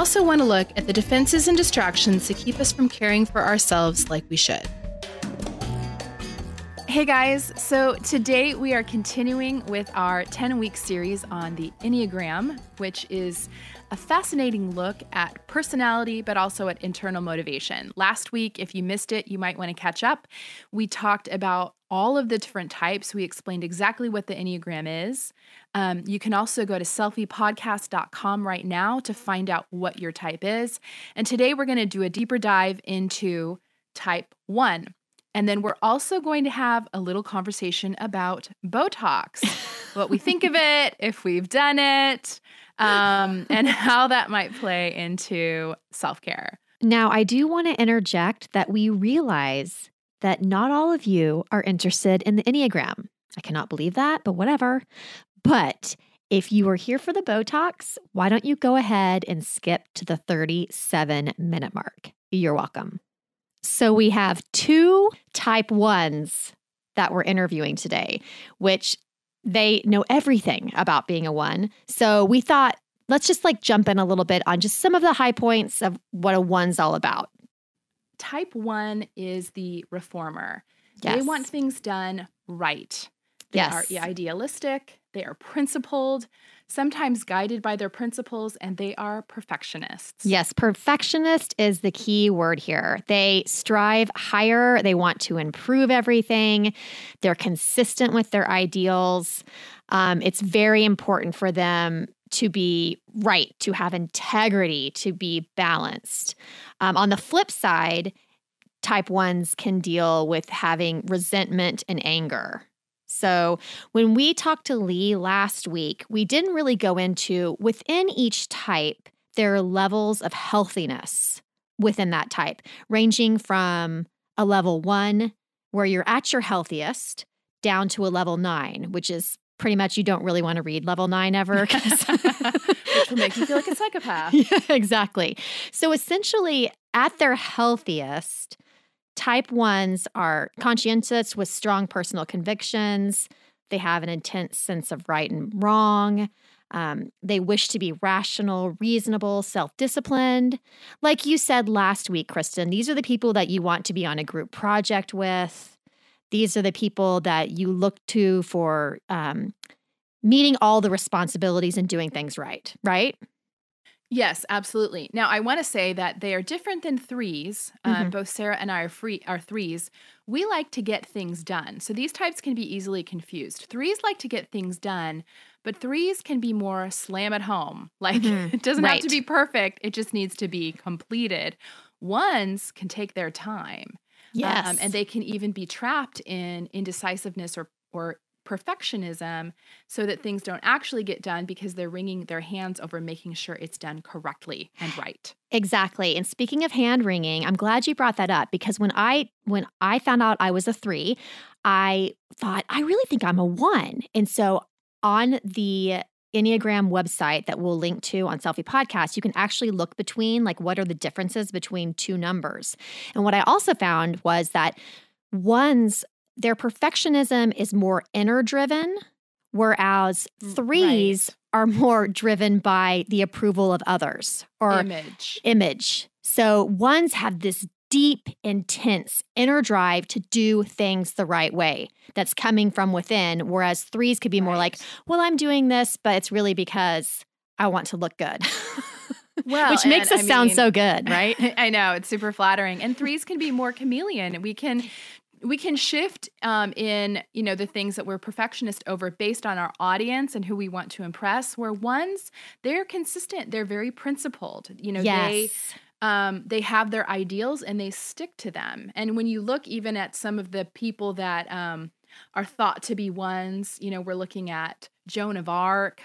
also want to look at the defenses and distractions to keep us from caring for ourselves like we should. Hey guys, so today we are continuing with our 10 week series on the Enneagram, which is a fascinating look at personality, but also at internal motivation. Last week, if you missed it, you might want to catch up. We talked about all of the different types. We explained exactly what the Enneagram is. Um, you can also go to selfiepodcast.com right now to find out what your type is. And today we're going to do a deeper dive into type one. And then we're also going to have a little conversation about Botox, what we think of it, if we've done it, um, and how that might play into self care. Now, I do want to interject that we realize that not all of you are interested in the Enneagram. I cannot believe that, but whatever. But if you are here for the Botox, why don't you go ahead and skip to the 37 minute mark? You're welcome. So we have two type ones that we're interviewing today, which they know everything about being a one. So we thought, let's just like jump in a little bit on just some of the high points of what a one's all about. Type one is the reformer. Yes. They want things done right. They yes. are idealistic, they are principled, sometimes guided by their principles, and they are perfectionists. Yes, perfectionist is the key word here. They strive higher, they want to improve everything, they're consistent with their ideals. Um, it's very important for them to be right, to have integrity, to be balanced. Um, on the flip side, type ones can deal with having resentment and anger. So, when we talked to Lee last week, we didn't really go into within each type, there are levels of healthiness within that type, ranging from a level one, where you're at your healthiest, down to a level nine, which is pretty much you don't really want to read level nine ever. which will make you feel like a psychopath. Yeah, exactly. So, essentially, at their healthiest, Type ones are conscientious with strong personal convictions. They have an intense sense of right and wrong. Um, they wish to be rational, reasonable, self disciplined. Like you said last week, Kristen, these are the people that you want to be on a group project with. These are the people that you look to for um, meeting all the responsibilities and doing things right, right? Yes, absolutely. Now, I want to say that they are different than 3s uh, mm-hmm. both Sarah and I are free are threes. We like to get things done, so these types can be easily confused. Threes like to get things done, but threes can be more slam at home. Like mm-hmm. it doesn't right. have to be perfect; it just needs to be completed. Ones can take their time. Um, yes, um, and they can even be trapped in indecisiveness or or perfectionism so that things don't actually get done because they're wringing their hands over making sure it's done correctly and right. Exactly. And speaking of hand wringing, I'm glad you brought that up because when I when I found out I was a 3, I thought I really think I'm a 1. And so on the Enneagram website that we'll link to on Selfie Podcast, you can actually look between like what are the differences between two numbers. And what I also found was that ones their perfectionism is more inner driven, whereas mm, threes right. are more driven by the approval of others or image. Image. So ones have this deep, intense inner drive to do things the right way that's coming from within, whereas threes could be more like, well, I'm doing this, but it's really because I want to look good. Well, which makes us I sound so good, right? I know it's super flattering. And threes can be more chameleon. We can we can shift um, in you know the things that we're perfectionist over based on our audience and who we want to impress where ones they're consistent they're very principled you know yes. they um, they have their ideals and they stick to them and when you look even at some of the people that um, are thought to be ones you know we're looking at joan of arc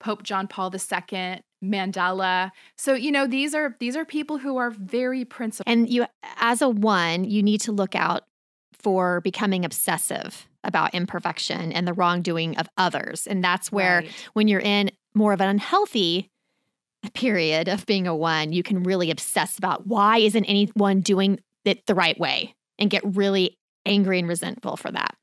Pope John Paul II, Mandela. So, you know, these are these are people who are very principled. And you as a one, you need to look out for becoming obsessive about imperfection and the wrongdoing of others. And that's where Right. when you're in more of an unhealthy period of being a one, you can really obsess about why isn't anyone doing it the right way and get really angry and resentful for that.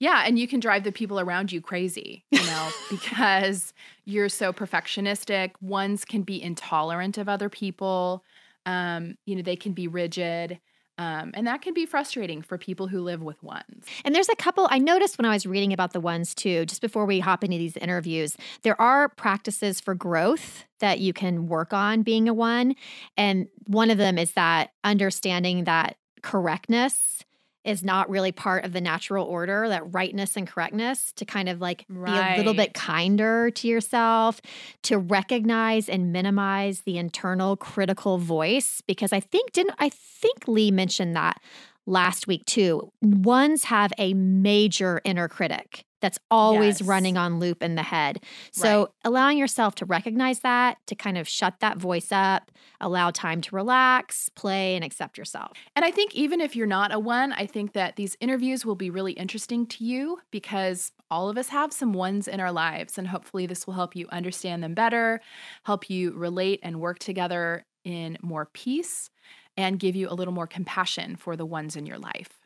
Yeah, and you can drive the people around you crazy, you know, because you're so perfectionistic. Ones can be intolerant of other people. Um, you know, they can be rigid. Um, and that can be frustrating for people who live with ones. And there's a couple I noticed when I was reading about the ones too, just before we hop into these interviews, there are practices for growth that you can work on being a one. And one of them is that understanding that correctness is not really part of the natural order, that rightness and correctness, to kind of like be a little bit kinder to yourself, to recognize and minimize the internal critical voice. Because I think, didn't I think Lee mentioned that last week too? Ones have a major inner critic that's always Yes. running on loop in the head. So Right. allowing yourself to recognize that, to kind of shut that voice up, allow time to relax, play, and accept yourself. And I think even if you're not a one, I think that these interviews will be really interesting to you because all of us have some ones in our lives. And hopefully, this will help you understand them better, help you relate and work together in more peace, and give you a little more compassion for the ones in your life.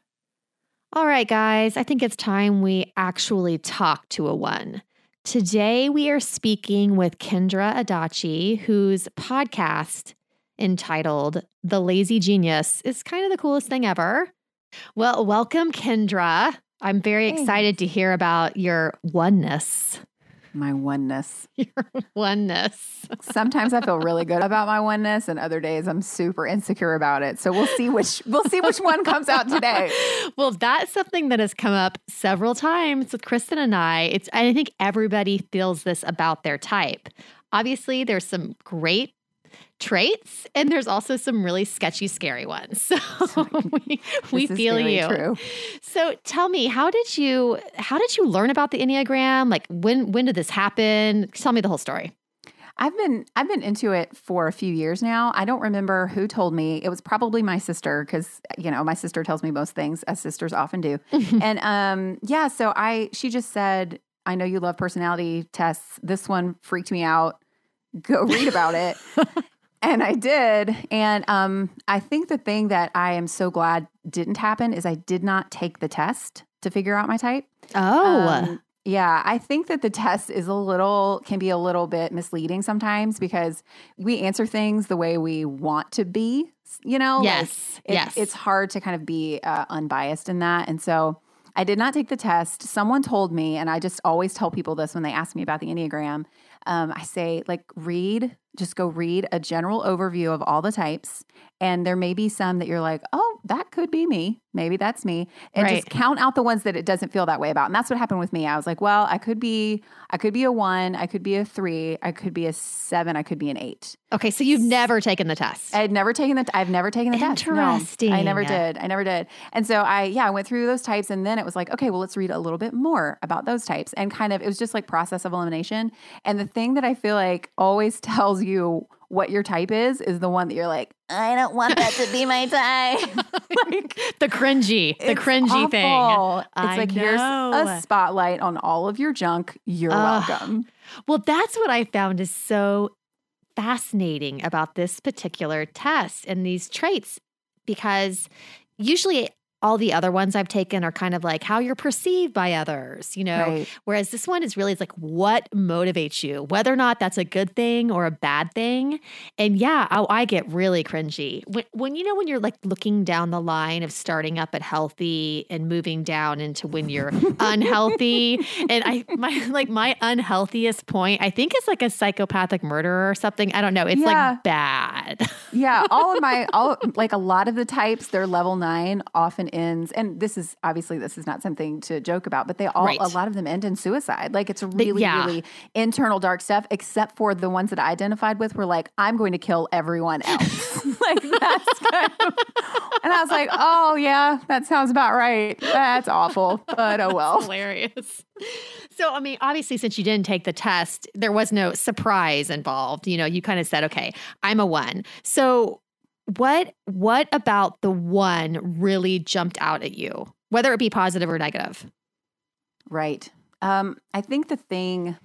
All right, guys, I think it's time we actually talk to a one. Today, we are speaking with Kendra Adachi, whose podcast entitled The Lazy Genius is kind of the coolest thing ever. Well, welcome, Kendra. I'm very Thanks. excited to hear about your oneness. My oneness. Your oneness. Sometimes I feel really good about my oneness, and other days I'm super insecure about it. So we'll see which we'll see which one comes out today. Well, that's something that has come up several times with Kristen and I. It's I think everybody feels this about their type. Obviously, there's some great traits and there's also some really sketchy scary ones. So we, we feel you. True. So tell me, how did you how did you learn about the Enneagram? Like when when did this happen? Tell me the whole story. I've been I've been into it for a few years now. I don't remember who told me. It was probably my sister because you know my sister tells me most things as sisters often do. and um yeah, so I she just said, "I know you love personality tests. This one freaked me out. Go read about it." And I did. And um I think the thing that I am so glad didn't happen is I did not take the test to figure out my type. Oh. Um, yeah, I think that the test is a little can be a little bit misleading sometimes because we answer things the way we want to be. You know, Like, yes. it- yes. it's hard to kind of be uh, unbiased in that, and so I did not take the test. Someone told me, and I just always tell people this when they ask me about the enneagram. Um, I say like read, just go read a general overview of all the types, and there may be some that you're like, oh, that could be me. Maybe that's me, and Right. just count out the ones that it doesn't feel that way about. And that's what happened with me. I was like, well, I could be, I could be a one, I could be a three, I could be a seven, I could be an eight. okay, so you've never taken the test. I had never taken the. I've never taken the test. No. Interesting. I never did. I never did. And so I, yeah, I went through those types, and then it was like, okay, well, let's read a little bit more about those types, and kind of, it was just like process of elimination. And the thing that I feel like always tells you what your type is is the one that you're like, I don't want that to be my type. like the cringy, the cringy thing. awful. It's I like here's a spotlight on all of your junk. You're Ugh. welcome. Well, that's what I found is so fascinating about this particular test and these traits because usually all the other ones I've taken are kind of like how you're perceived by others, you know. Right. Whereas this one is really it's like what motivates you, whether or not that's a good thing or a bad thing. And yeah, oh, I get really cringy when, when you know when you're like looking down the line of starting up at healthy and moving down into when you're unhealthy. And I my like my unhealthiest point, I think is like a psychopathic murderer or something. I don't know. It's Yeah. like bad. Yeah, all of my all like a lot of the types, they're level nine, often often ends, and this is obviously this is not something to joke about, but they all Right. a lot of them end in suicide. Like it's really yeah. really internal dark stuff. Except for the ones that I identified with were like, I'm going to kill everyone else. like that's kind of, and I was like, oh yeah, that sounds about right. That's awful, but oh well. hilarious. So, I mean, obviously, since you didn't take the test, there was no surprise involved. You know, you kind of said, "Okay, I'm a one." So, what what about the one really jumped out at you, whether it be positive or negative? Right. Um, I think the thing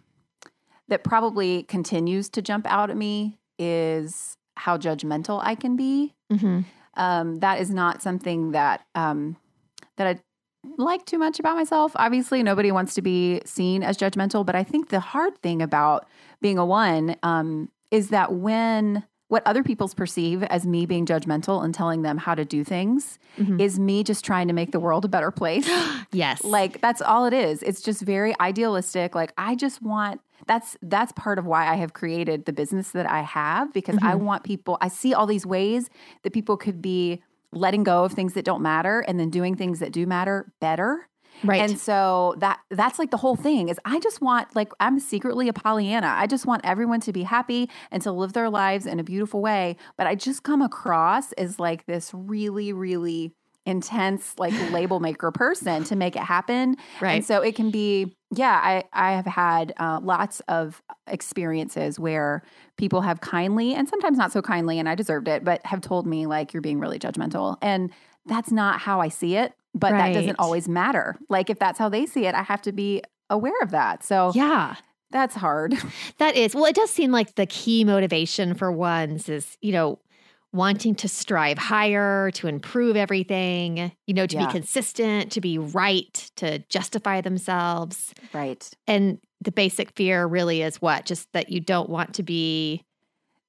that probably continues to jump out at me is how judgmental I can be. Mm-hmm. Um, that is not something that um, that I like too much about myself. Obviously, nobody wants to be seen as judgmental, but I think the hard thing about being a one um, is that when what other people's perceive as me being judgmental and telling them how to do things Mhm. is me just trying to make the world a better place. Yes, like that's all it is. It's just very idealistic. Like i just want that's that's part of why i have created the business that i have because i want people i see all these ways that people could be letting go of things that don't matter and then doing things that do matter better right. and so that that's like the whole thing is I just want like I'm secretly a Pollyanna. I just want everyone to be happy and to live their lives in a beautiful way, but I just come across as like this really really intense like label maker person to make it happen. Right. And so it can be yeah, I I have had uh, lots of experiences where people have kindly and sometimes not so kindly and I deserved it, but have told me like you're being really judgmental. And that's not how I see it, but that doesn't always matter. Like if that's how they see it, I have to be aware of that. So yeah. that's hard. That is, well, it does seem like the key motivation for ones is, you know, wanting to strive higher, to improve everything, you know, to Yeah. be consistent, to be right, to justify themselves. right. And the basic fear really is what? Just that you don't want to be,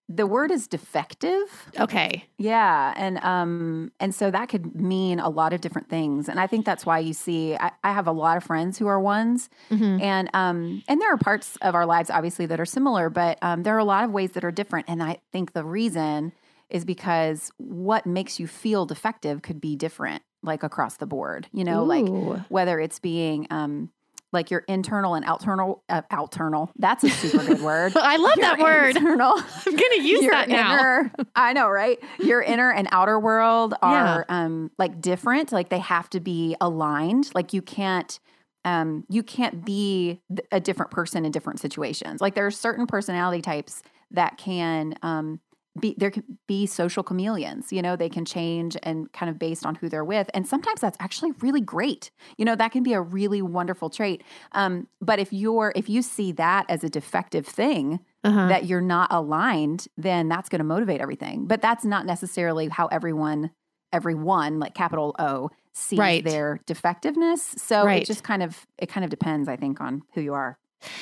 The word is defective. okay, Yeah, and um, and so that could mean a lot of different things, and I think that's why you see I, I have a lot of friends who are ones, Mhm. and um, and there are parts of our lives obviously that are similar, but um, there are a lot of ways that are different, and I think the reason is because what makes you feel defective could be different, like across the board. You know, like whether it's being um, like your internal and outernal, uh, outernal. That's a super good word. I love that word. Internal I'm going to use your that now. inner- I know, right? Your inner and outer world are um like different. Like they have to be aligned. Like you can't um you can't be a different person in different situations. Like there are certain personality types that can um be there can be social chameleons you know they can change and kind of based on who they're with and sometimes that's actually really great you know that can be a really wonderful trait um, but if you're if you see that as a defective thing Uh-huh. that you're not aligned, then that's going to motivate everything. But that's not necessarily how everyone, everyone, like capital O, sees Right. their defectiveness. So Right. it just kind of it kind of depends, I think, on who you are.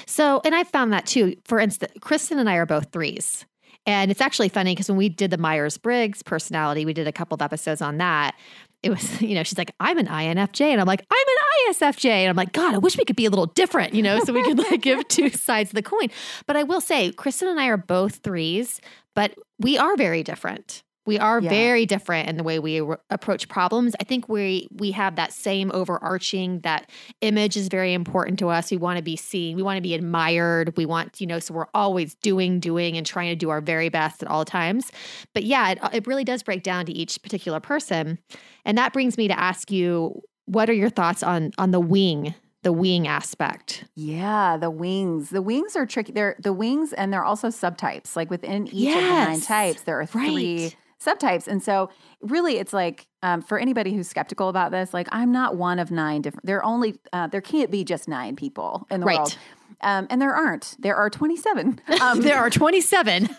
So, and I found that too. For instance, Kristen and I are both threes. And it's actually funny because when we did the Myers Briggs personality, we did a couple of episodes on that. It was, you know, she's like, I'm an INFJ. And I'm like, I'm an ISFJ. And I'm like, God, I wish we could be a little different, you know, so we could like give two sides of the coin. But I will say, Kristen and I are both threes, but we are very different. We are Yeah. very different in the way we r- approach problems. I think we we have that same overarching that image is very important to us. We want to be seen. We want to be admired. We want, you know, so we're always doing, doing, and trying to do our very best at all times. But yeah, it, it really does break down to each particular person. And that brings me to ask you, what are your thoughts on on the wing, the wing aspect? Yeah, the wings. The wings are tricky. They're the wings, and they're also subtypes. Like within each of the nine types, there are three Right. Subtypes. And so, really, it's like um, for anybody who's skeptical about this, like I'm not one of nine different. There are only uh, there can't be just nine people in the Right. world, um, and there aren't. There are 27. Um, there are 27.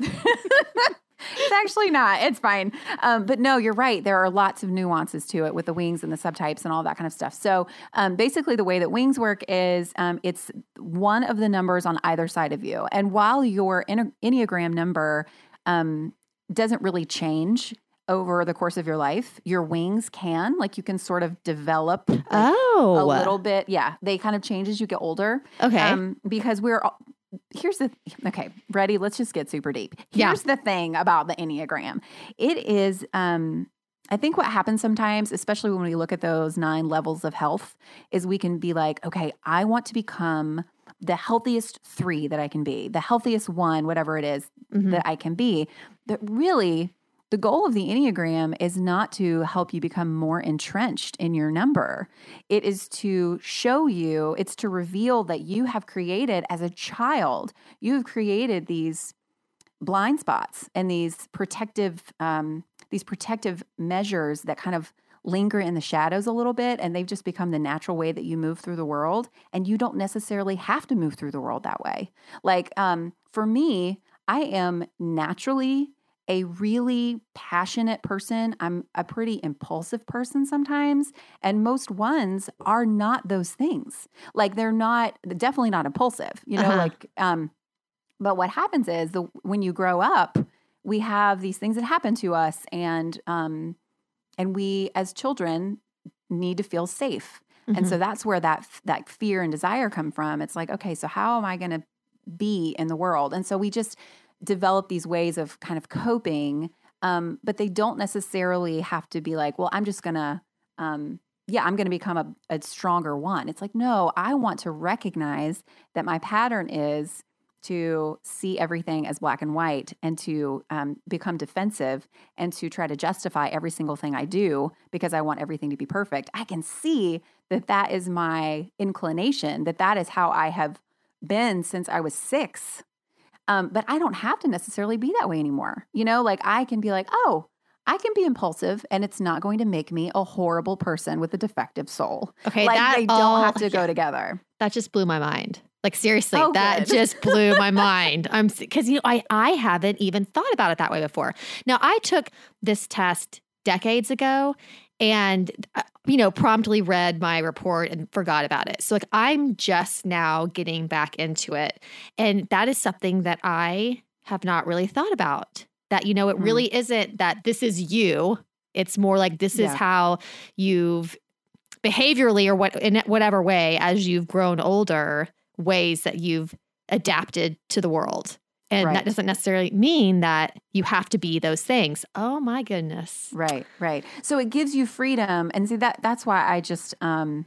it's actually not. It's fine. Um, but no, you're right. There are lots of nuances to it with the wings and the subtypes and all that kind of stuff. So um, basically, the way that wings work is um, it's one of the numbers on either side of you. And while your Enneagram number um, doesn't really change over the course of your life, your wings can. Like you can sort of develop like, oh, a little bit. Yeah, they kind of change as you get older. Okay. Um, because we're all, here's the okay, ready? Let's just get super deep. Yeah. Here's the thing about the Enneagram. It is um I think what happens sometimes, especially when we look at those nine levels of health, is we can be like, okay, I want to become the healthiest three that I can be, the healthiest one, whatever it is Mhm. that I can be. But really, the goal of the Enneagram is not to help you become more entrenched in your number. It is to show you, it's to reveal that you have created as a child, you have created these blind spots and these protective um, these protective measures that kind of linger in the shadows a little bit and they've just become the natural way that you move through the world and you don't necessarily have to move through the world that way. Like um, for me i am naturally a really passionate person. I'm a pretty impulsive person sometimes and most ones are not those things. Like they're not definitely not impulsive you know Uh-huh. like um but what happens is the when you grow up, we have these things that happen to us, and um, and we as children need to feel safe, and Mhm. so that's where that that fear and desire come from. It's like, okay, so how am I going to be in the world? And so we just develop these ways of kind of coping, um, but they don't necessarily have to be like, well, I'm just gonna. Um, yeah, I'm going to become a, a stronger one. It's like, no, I want to recognize that my pattern is to see everything as black and white and to um, become defensive and to try to justify every single thing I do because I want everything to be perfect. I can see that that is my inclination, that that is how I have been since I was six. Um, but I don't have to necessarily be that way anymore. You know, like I can be like, oh, I can be impulsive and it's not going to make me a horrible person with a defective soul. Okay, like that they don't have to go together. That just blew my mind. Like seriously, Oh, that just blew my mind. I'm because you know I I haven't even thought about it that way before. Now I took this test decades ago, and uh, you know promptly read my report and forgot about it. So like I'm just now getting back into it, and that is something that I have not really thought about. That you know it Mm. really isn't that this is you. It's more like this is Yeah. how you've behaviorally or what in whatever way as you've grown older ways that you've adapted to the world and Right. that doesn't necessarily mean that you have to be those things oh my goodness Right, right. So it gives you freedom, and see that that's why I just um,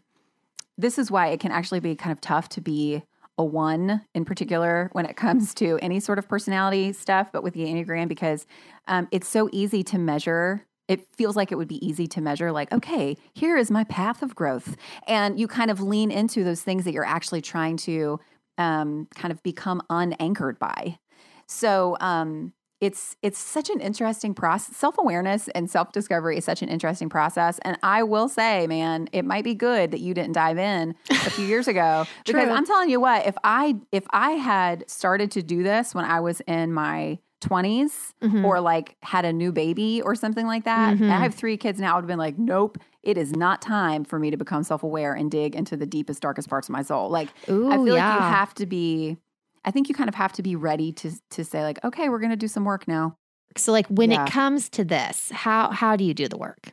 this is why it can actually be kind of tough to be a one in particular when it comes to any sort of personality stuff, but with the enneagram because um, it's so easy to measure. It feels like it would be easy to measure, like, okay, here is my path of growth. And you kind of lean into those things that you're actually trying to um, kind of become unanchored by. So um, it's it's such an interesting process. Self awareness and self discovery is such an interesting process. And I will say, man, it might be good that you didn't dive in a few years ago because. I'm telling you what, if I if I had started to do this when I was in my 20s Mhm. or like had a new baby or something like that. Mhm. I have three kids now. I would have been like, nope, it is not time for me to become self aware and dig into the deepest, darkest parts of my soul. Like, Ooh, I feel yeah. like you have to be. I think you kind of have to be ready to to say like, okay, we're going to do some work now. so like when Yeah. it comes to this how how do you do the work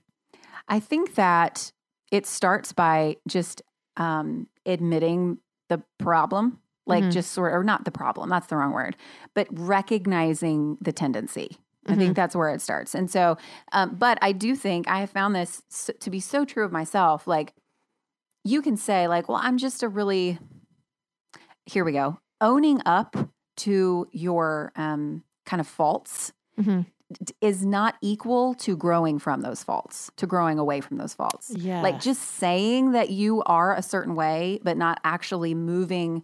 I think that it starts by just um, admitting the problem, like Mhm. just sort or not the problem. That's the wrong word, but recognizing the tendency. I Mm-hmm. think that's where it starts. And so, um, but I do think I have found this to be so true of myself. Like, you can say, like, well, I'm just a really, here we go, owning up to your um, kind of faults Mhm. is not equal to growing from those faults, to growing away from those faults. yeah Like, just saying that you are a certain way, but not actually moving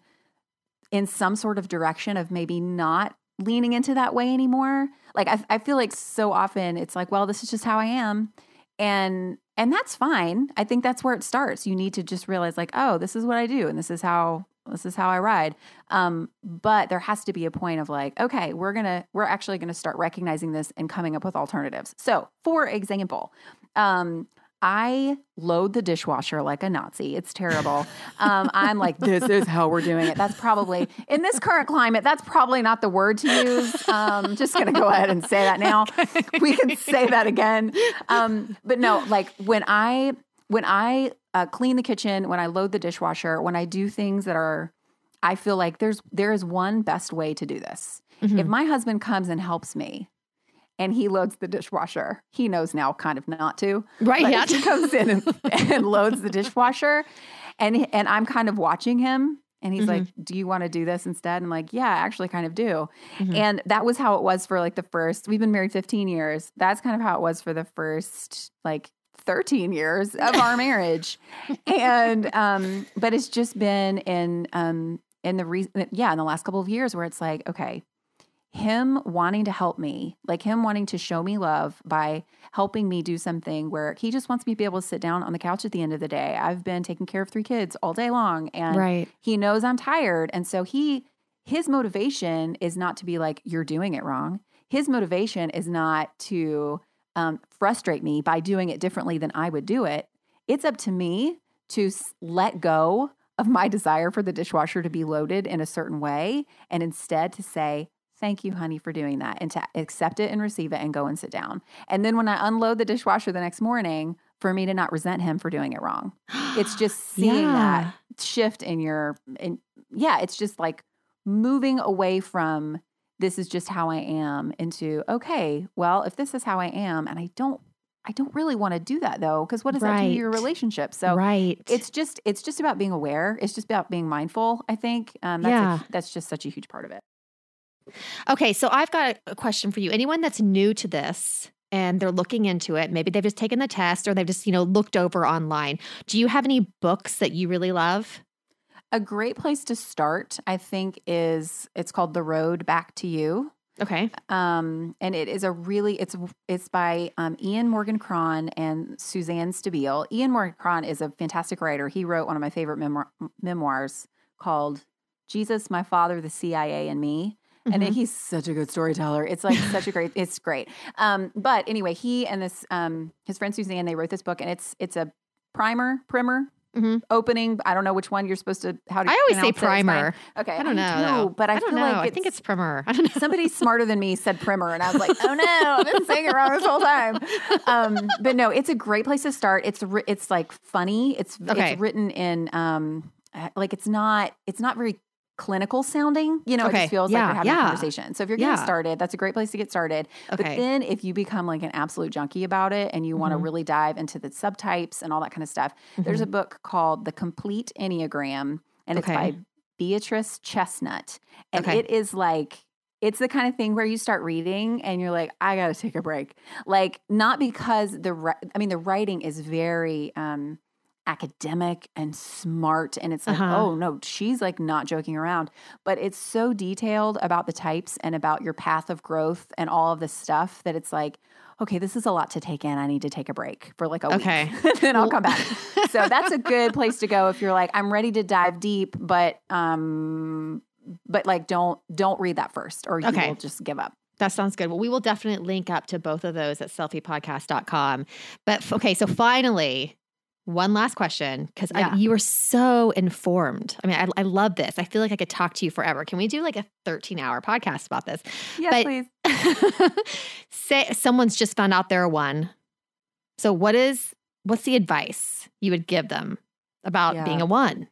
in some sort of direction of maybe not leaning into that way anymore. Like I, I feel like so often it's like, well, this is just how I am. And and that's fine. I think that's where it starts. You need to just realize like, oh, this is what I do and this is how this is how I ride. Um, but there has to be a point of like, okay, we're gonna we're actually gonna start recognizing this and coming up with alternatives. So for example, um, I load the dishwasher like a Nazi. It's terrible. Um, I'm like, this is how we're doing it. That's probably in this current climate. That's probably not the word to use. Um, just gonna go ahead and say that now. We can say that again. Um, but no, like when I when I uh, clean the kitchen, when I load the dishwasher, when I do things that are, I feel like there's there is one best way to do this. Mhm. If my husband comes and helps me, and he loads the dishwasher. He knows now kind of not to. Right. Yeah. he comes in and, and loads the dishwasher and and I'm kind of watching him and he's Mhm. like, "Do you want to do this instead?" And I'm like, "Yeah, I actually kind of do." Mhm. And that was how it was for like the first. We've been married 15 years. That's kind of how it was for the first like 13 years of our marriage. And um but it's just been in um in the reason yeah, in the last couple of years where it's like, okay, him wanting to help me, like him wanting to show me love by helping me do something where he just wants me to be able to sit down on the couch at the end of the day. I've been taking care of three kids all day long and right. he knows I'm tired. And so he his motivation is not to be like, you're doing it wrong. His motivation is not to um, frustrate me by doing it differently than I would do it. It's up to me to s- let go of my desire for the dishwasher to be loaded in a certain way and instead to say, Thank you, honey, for doing that and to accept it and receive it and go and sit down. And then when I unload the dishwasher the next morning, for me to not resent him for doing it wrong. It's just seeing Yeah. that shift in your, in, yeah, it's just like moving away from this is just how I am into, okay, well, if this is how I am and I don't, I don't really want to do that though, because what does that do to your relationship? So right. it's just, it's just about being aware. It's just about being mindful. I think um, that's, Yeah. a, that's just such a huge part of it. Okay, so I've got a- question for you. Anyone that's new to this and they're looking into it, maybe they've just taken the test or they've just, you know, looked over online. Do you have any books that you really love? A great place to start, I think, is it's called The Road Back to You. Okay. Um, and it is a really it's it's by um, Ian Morgan Cron and Suzanne Stabile. Ian Morgan Cron is a fantastic writer. He wrote one of my favorite memoir, memoirs called "Jesus, My Father, the CIA, and Me." And Mhm. he's such a good storyteller. It's like such a great. It's great. Um, but anyway, he and this um, his friend Suzanne they wrote this book, and it's it's a primer primer Mhm. opening. I don't know which one you're supposed to. How do I you always say pronounce it? It's fine. primer. Okay, I don't know. too, though. but I, don't feel know. like I think it's primer. I don't know. somebody smarter than me said primer and i was like oh no i've been saying it wrong this whole time um, but no it's a great place to start it's it's like funny it's Okay. it's written in um like it's not it's not very clinical sounding you know it just feels Yeah, like you're having yeah. a conversation so if you're getting Yeah. started that's a great place to get started Okay. but then if you become like an absolute junkie about it and you want to really dive into the subtypes and all that kind of stuff there's a book called the complete enneagram and it's Mm-hmm. By beatrice chestnut and Okay. it is like it's the kind of thing where you start reading and you're like i gotta take a break like not because the i mean the writing is very um academic and smart and it's like Uh-huh. oh no she's like not joking around but it's so detailed about the types and about your path of growth and all of this stuff that it's like okay this is a lot to take in i need to take a break for like a Okay. week then i'll come back so that's a good place to go if you're like i'm ready to dive deep but um but like don't don't read that first or you Okay. will just give up That sounds good. Well, we will definitely link up to both of those at selfiepodcast.com. But okay, so finally, one last question because Yeah. you are so informed. I mean, I, I love this. I feel like I could talk to you forever. Can we do like a 13 hour podcast about this? yes But- please Say someone's just found out they're a one. So, what is, what's the advice you would give them about Yeah. being a one?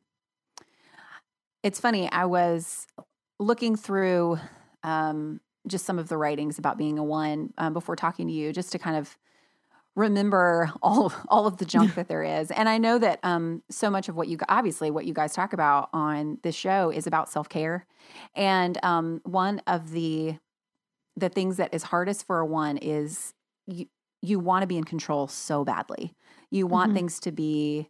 it's funny i was looking through um just some of the writings about being a one um, before talking to you just to kind of remember all all of the junk that there is. And i know that um so much of what you obviously what you guys talk about on this show is about self-care. And um one of the the things that is hardest for a one is you you want to be in control so badly. You want Mhm. things to be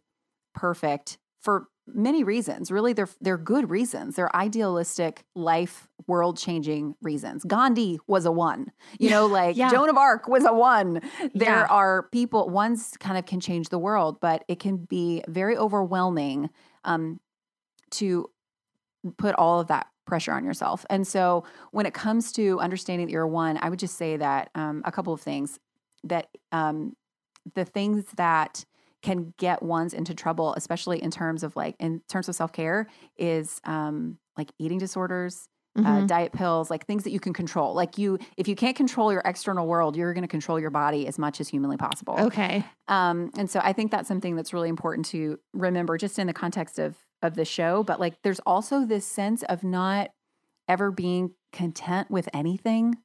perfect for many reasons. Really they're they're good reasons. They're idealistic life world changing reasons. Gandhi was a one. You know like Yeah. joan of arc was a one. There Yeah. are people ones kind of can change the world but it can be very overwhelming um to put all of that pressure on yourself. And so when it comes to understanding that you're a one i would just say that um, a couple of things that um, the things that can get ones into trouble, especially in terms of like in terms of self care, is um, like eating disorders, uh, Mhm. diet pills, like things that you can control. Like you, if you can't control your external world, you're going to control your body as much as humanly possible. okay. Um, and so I think that's something that's really important to remember, just in the context of of the show. But like, there's also this sense of not ever being content with anything.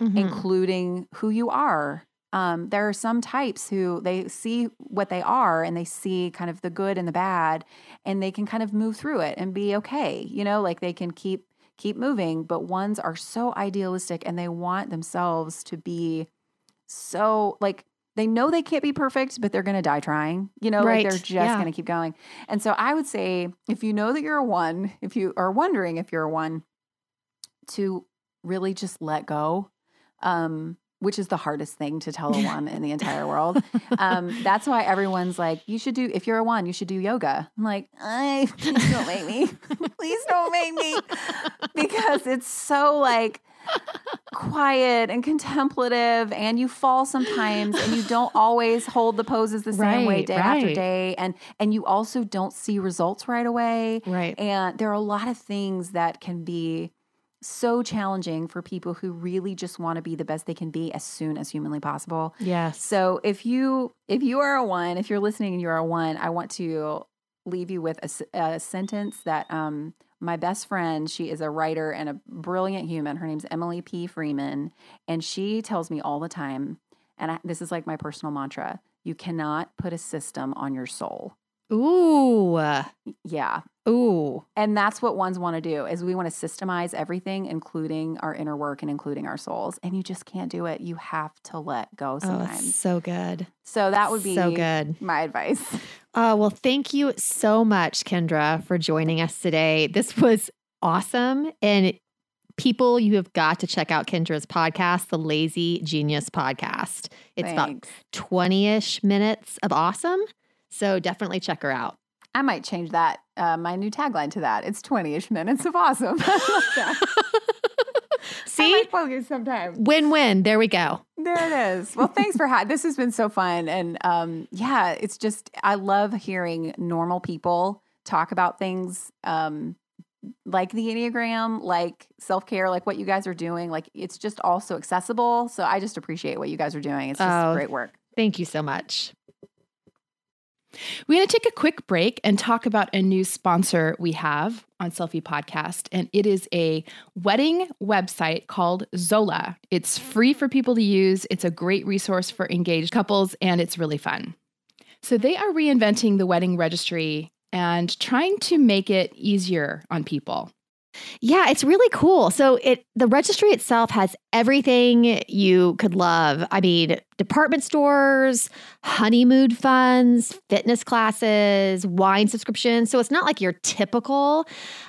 Mhm. including who you are. Um, there are some types who they see what they are and they see kind of the good and the bad, and they can kind of move through it and be okay. You know, like they can keep keep moving. But ones are so idealistic and they want themselves to be so like they know they can't be perfect, but they're going to die trying. You know, Right. like they're just Yeah. going to keep going. And so I would say if you know that you're a one, if you are wondering if you're a one, to really just let go, um, which is the hardest thing to tell a one in the entire world. Um, that's why everyone's like, you should do, if you're a one, you should do yoga. I'm like, I, please don't make me. please don't make me. Because it's so like, quiet and contemplative and you fall sometimes and you don't always hold the poses the same way Right, day after day and and you also don't see results right away Right. and there are a lot of things that can be so challenging for people who really just want to be the best they can be as soon as humanly possible Yes. so if you if you are a one, if you're listening and you are a one, I want to leave you with a sentence that um my best friend, she is a writer and a brilliant human. Her name's Emily P. Freeman, and she tells me all the time, and I, this is like my personal mantra: you cannot put a system on your soul. Ooh. Uh, yeah, Ooh. and that's what ones want to do is we want to systemize everything, including our inner work and including our souls. And you just can't do it. You have to let go Oh, sometimes. so good. so that would be so good. my advice. Oh, well, thank you so much, Kendra, for joining us today. This was awesome. And people, you have got to check out Kendra's podcast, the Lazy Genius Podcast. It's about 20 ish minutes of awesome. So definitely check her out. I might change that, uh, my new tagline to that. It's 20 ish minutes of awesome. That. I See? might focus sometime. Win win. There we go. There it is. Well, thanks for ha- this has been so fun, and um, yeah, it's just I love hearing normal people talk about things um, like the enneagram, like self care, like what you guys are doing. Like it's just all so accessible. So I just appreciate what you guys are doing. It's just Oh. great work. Thank you so much. We're going to take a quick break and talk about a new sponsor we have on Selfie Podcast. And it is a wedding website called Zola. It's free for people to use, it's a great resource for engaged couples, and it's really fun. So they are reinventing the wedding registry and trying to make it easier on people. Yeah, it's really cool. So it the registry itself has everything you could love. I mean, department stores, honeymoon funds, fitness classes, wine subscriptions. So it's not like your typical.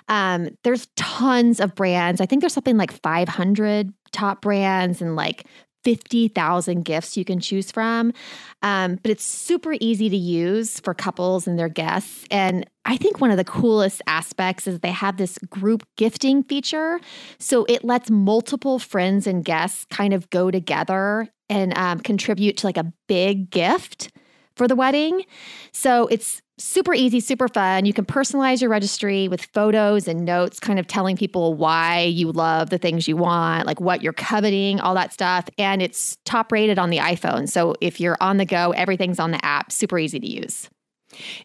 Um, there's tons of brands. I think there's something like 500 top brands and like 50,000 gifts you can choose from. Um, but it's super easy to use for couples and their guests. And I think one of the coolest aspects is they have this group gifting feature. So it lets multiple friends and guests kind of go together and um, contribute to like a big gift for the wedding. So it's super easy, super fun. You can personalize your registry with photos and notes, kind of telling people why you love the things you want, like what you're coveting, all that stuff. And it's top rated on the iPhone. So if you're on the go, everything's on the app, super easy to use.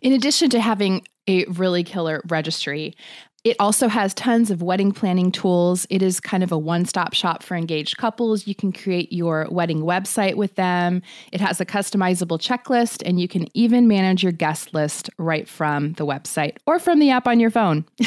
In addition to having a really killer registry, it also has tons of wedding planning tools. It is kind of a one stop shop for engaged couples. You can create your wedding website with them. It has a customizable checklist, and you can even manage your guest list right from the website or from the app on your phone.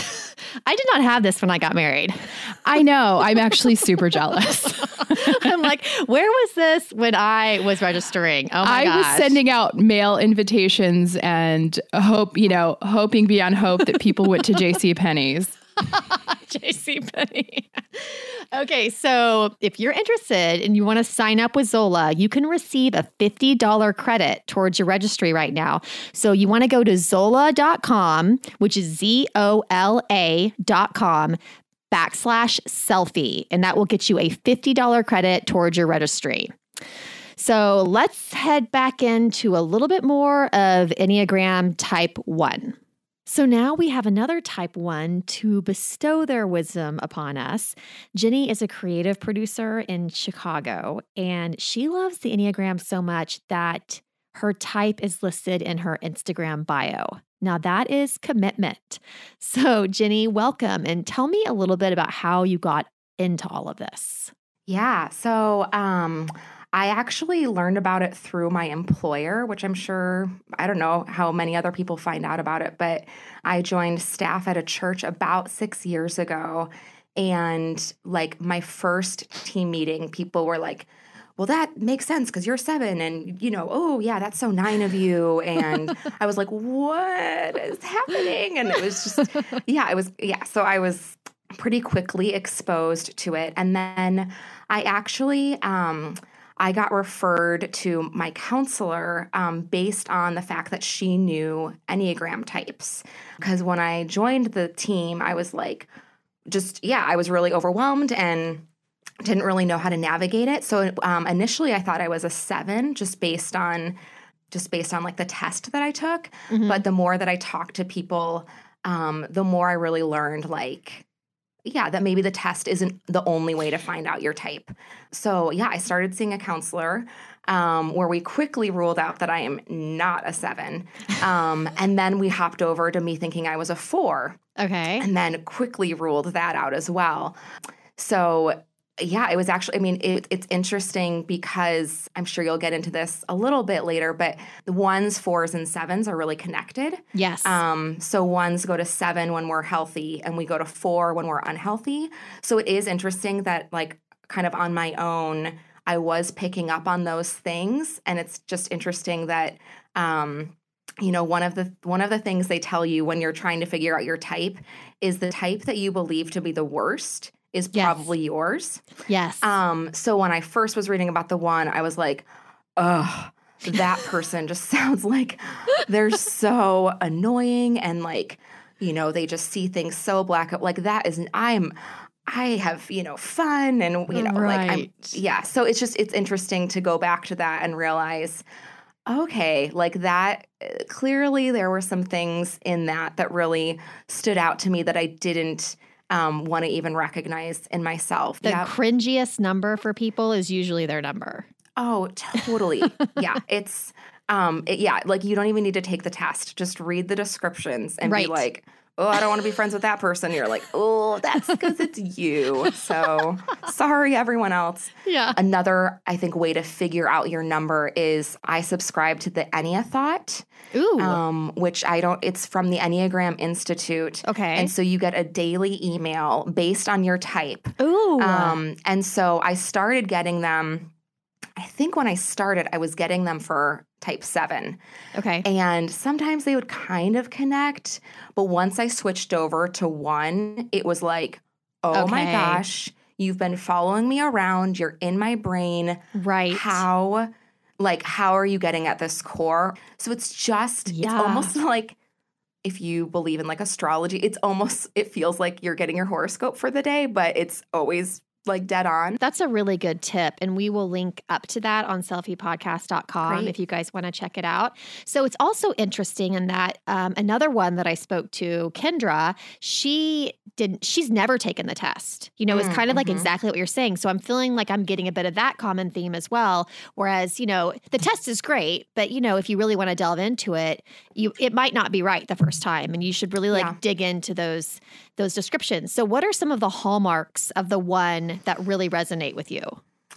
I did not have this when I got married. I know, I'm actually super jealous. I'm like, where was this when I was registering? Oh my I was sending out mail invitations and hope, you know, hoping beyond hope that people went to JC Penney's. JC okay, so if you're interested and you want to sign up with Zola, you can receive a $50 credit towards your registry right now. So you want to go to zola.com, which is Z O L A.com backslash selfie, and that will get you a $50 credit towards your registry. So let's head back into a little bit more of Enneagram Type 1. So now we have another type one to bestow their wisdom upon us. Jenny is a creative producer in Chicago, and she loves the Enneagram so much that her type is listed in her Instagram bio. Now that is commitment. So, Jenny, welcome and tell me a little bit about how you got into all of this. Yeah. So, um, I actually learned about it through my employer, which I'm sure, I don't know how many other people find out about it, but I joined staff at a church about six years ago. And like my first team meeting, people were like, well, that makes sense because you're seven, and you know, oh yeah, that's so nine of you. And I was like, what is happening? And it was just, yeah, it was, yeah. So I was pretty quickly exposed to it, and then I actually, um, I got referred to my counselor um, based on the fact that she knew Enneagram types. Because when I joined the team, I was like, just, yeah, I was really overwhelmed and didn't really know how to navigate it. So um, initially, I thought I was a seven just based on just based on like the test that I took. Mm-hmm. But the more that I talked to people, um, the more I really learned like yeah, that maybe the test isn't the only way to find out your type. So, yeah, I started seeing a counselor um, where we quickly ruled out that I am not a seven. Um, and then we hopped over to me thinking I was a four. Okay. And then quickly ruled that out as well. So, yeah, it was actually, I mean, it, it's interesting because I'm sure you'll get into this a little bit later, but the ones, fours, and sevens are really connected. Yes. Um, so ones go to seven when we're healthy, and we go to four when we're unhealthy. So it is interesting that, like, kind of on my own, I was picking up on those things. And it's just interesting that, um, you know one of the one of the things they tell you when you're trying to figure out your type is the type that you believe to be the worst is yes. probably yours. Yes. Um, so when I first was reading about the one, I was like, ugh, that person just sounds like they're so annoying and like, you know, they just see things so black. Like that is I'm I have, you know, fun and you know, right. like I'm yeah. So it's just it's interesting to go back to that and realize okay, like that clearly there were some things in that that really stood out to me that I didn't um, want to even recognize in myself. The cringiest number for people is usually their number. Oh, totally. yeah, it's um, it, yeah, like you don't even need to take the test. Just read the descriptions and right. be like, oh, I don't want to be friends with that person. You're like, oh, that's because it's you. So sorry, everyone else. Yeah. Another, I think, way to figure out your number is I subscribe to the Enneathought. Ooh. Um, which I don't, it's from the Enneagram Institute. Okay. And so you get a daily email based on your type. Ooh. Um, and so I started getting them. I think when I started, I was getting them for type 7. Okay. And sometimes they would kind of connect, but once I switched over to 1, it was like, "Oh okay. my gosh, you've been following me around, you're in my brain." Right. How like how are you getting at this core? So it's just yeah. it's almost like if you believe in like astrology, it's almost it feels like you're getting your horoscope for the day, but it's always like dead on. That's a really good tip. And we will link up to that on selfiepodcast.com Great. if you guys want to check it out. So it's also interesting in that um, another one that I spoke to, Kendra, she didn't, she's never taken the test. You know, it's mm, kind of like mm-hmm. exactly what you're saying. So I'm feeling like I'm getting a bit of that common theme as well. Whereas, you know, the test is great, but you know, if you really want to delve into it, you it might not be right the first time. And you should really like yeah. dig into those those descriptions. So what are some of the hallmarks of the one that really resonate with you?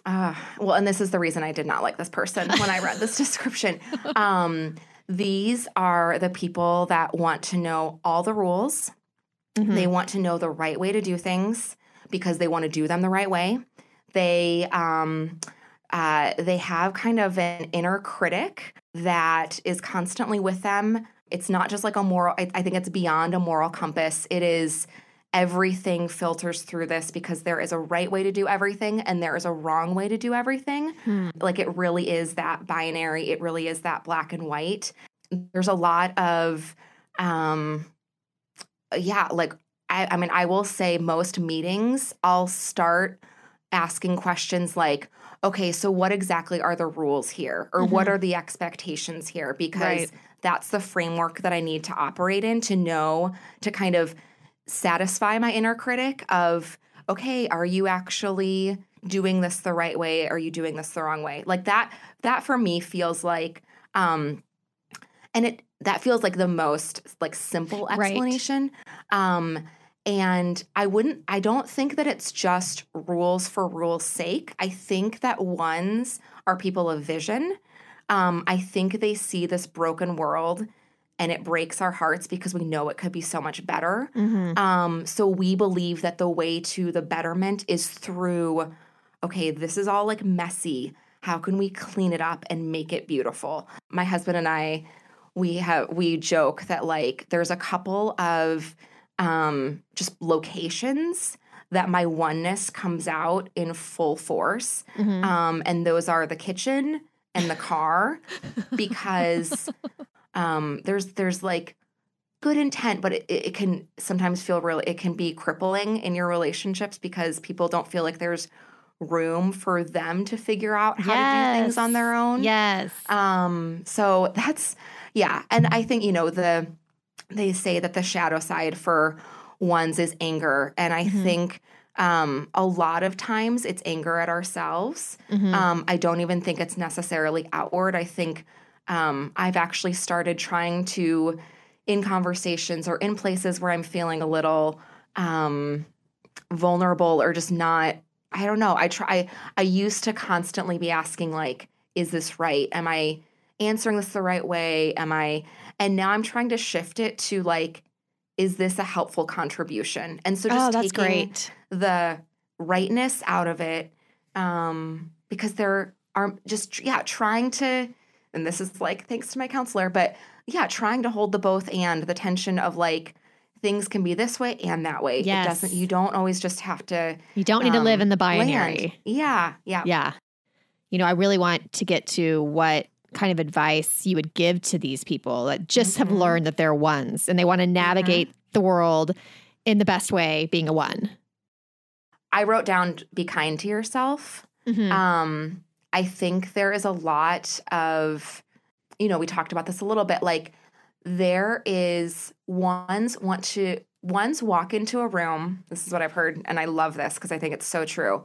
Uh, well, and this is the reason I did not like this person when I read this description. Um, these are the people that want to know all the rules. Mm-hmm. They want to know the right way to do things because they want to do them the right way. They um, uh, they have kind of an inner critic that is constantly with them. It's not just like a moral. I, I think it's beyond a moral compass. It is everything filters through this because there is a right way to do everything and there is a wrong way to do everything. Hmm. Like it really is that binary, it really is that black and white. There's a lot of um yeah, like I, I mean, I will say most meetings, I'll start asking questions like, okay, so what exactly are the rules here? Or mm-hmm. what are the expectations here? Because right. That's the framework that I need to operate in to know to kind of satisfy my inner critic of okay are you actually doing this the right way are you doing this the wrong way like that that for me feels like um and it that feels like the most like simple explanation right. um And I wouldn't, I don't think that it's just rules for rules' sake. I think that ones are people of vision. Um, I think they see this broken world and it breaks our hearts because we know it could be so much better. Mhm. Um, so we believe that the way to the betterment is through, okay, this is all like messy. How can we clean it up and make it beautiful? My husband and I, we have we joke that like there's a couple of um just locations that my oneness comes out in full force. Mhm. Um, and those are the kitchen and the car because um, there's there's like good intent, but it, it can sometimes feel really it can be crippling in your relationships because people don't feel like there's room for them to figure out how to do things on their own. Yes. Um, so that's yeah, and I think you know the they say that the shadow side for ones is anger, and I Mhm. think um, a lot of times it's anger at ourselves. Mhm. Um, I don't even think it's necessarily outward. I think um, I've actually started trying to, in conversations or in places where I'm feeling a little um, vulnerable or just not. I don't know. I try. I used to constantly be asking like, "Is this right? Am I answering this the right way? Am I?" And now I'm trying to shift it to like, "Is this a helpful contribution?" And so just oh, that's taking great. The rightness out of it um because there are just yeah trying to and this is like thanks to my counselor but yeah trying to hold the both and the tension of like things can be this way and that way it doesn't you don't always just have to You don't need to live um, in the land. binary. yeah yeah Yeah. You know, I really want to get to what kind of advice you would give to these people that just have Mhm. learned that they're ones and they want to navigate the world in the best way, being a one. I wrote down be kind to yourself Mhm. Um, I think there is a lot of, you know, we talked about this a little bit. Like, there is ones want to ones walk into a room. This is what I've heard, and I love this because I think it's so true.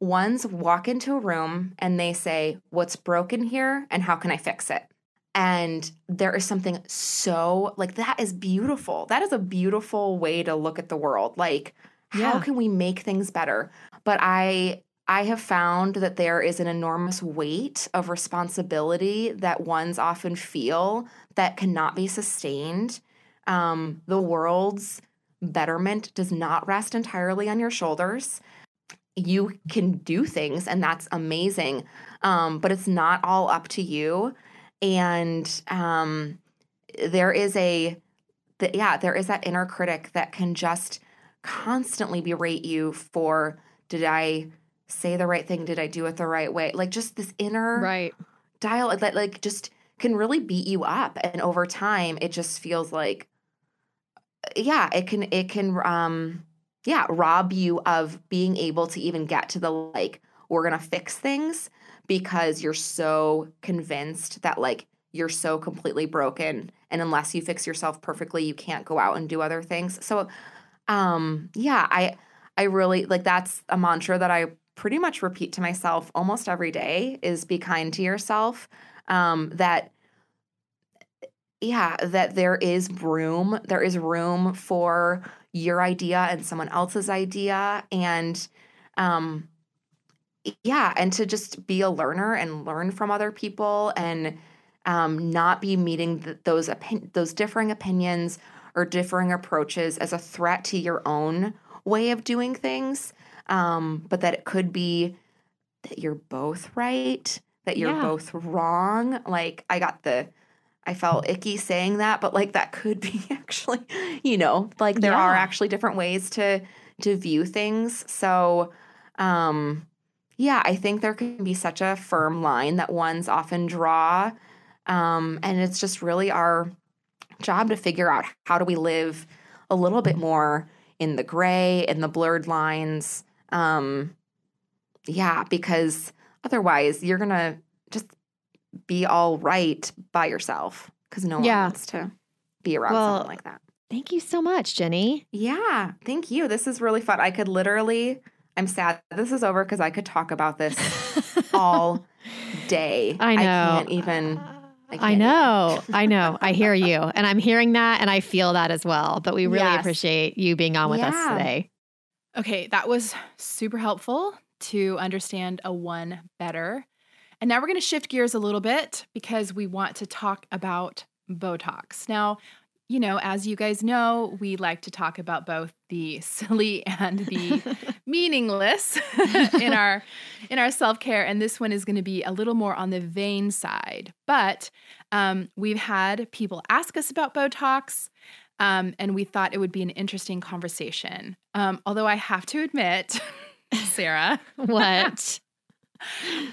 Ones walk into a room and they say, "What's broken here, and how can I fix it?" And there is something so like that is beautiful. That is a beautiful way to look at the world. Like, how can we make things better? But I I have found that there is an enormous weight of responsibility that ones often feel that cannot be sustained. Um, the world's betterment does not rest entirely on your shoulders. You can do things, and that's amazing, um, but it's not all up to you. And um, there is a, the, yeah, there is that inner critic that can just constantly berate you for did I say the right thing? Did I do it the right way? Like just this inner right. dialogue that like just can really beat you up and over time it just feels like yeah it can it can um yeah rob you of being able to even get to the like we're gonna fix things because you're so convinced that like you're so completely broken and unless you fix yourself perfectly you can't go out and do other things so um yeah i i really like that's a mantra that i pretty much repeat to myself almost every day is be kind to yourself. Um that yeah that there is room there is room for your idea and someone else's idea and um yeah and to just be a learner and learn from other people and um, not be meeting th- those opin- those differing opinions or differing approaches as a threat to your own way of doing things um, but that it could be that you're both right that you're Yeah. both wrong. Like i got the i felt icky saying that but like that could be actually you know like there are actually different ways to to view things. So um yeah i think there can be such a firm line that ones often draw um and it's just really our job to figure out how do we live a little bit more in the gray in the blurred lines um yeah because otherwise you're gonna just be all right by yourself because no one Yeah. wants to be around Well, someone like that Thank you so much, Jenny. yeah thank you this is really fun i could literally i'm sad this is over because i could talk about this all day I know. i can't even I, I know. I know. I hear you. And I'm hearing that and I feel that as well. But we really Yes. appreciate you being on with us today. Okay, that was super helpful to understand a one better. And now we're going to shift gears a little bit because we want to talk about Botox. Now, you know, as you guys know, we like to talk about both the silly and the meaningless in our in our self-care and this one is going to be a little more on the vain side. But um, we've had people ask us about Botox um, and we thought it would be an interesting conversation. Um, although I have to admit, Sarah, what?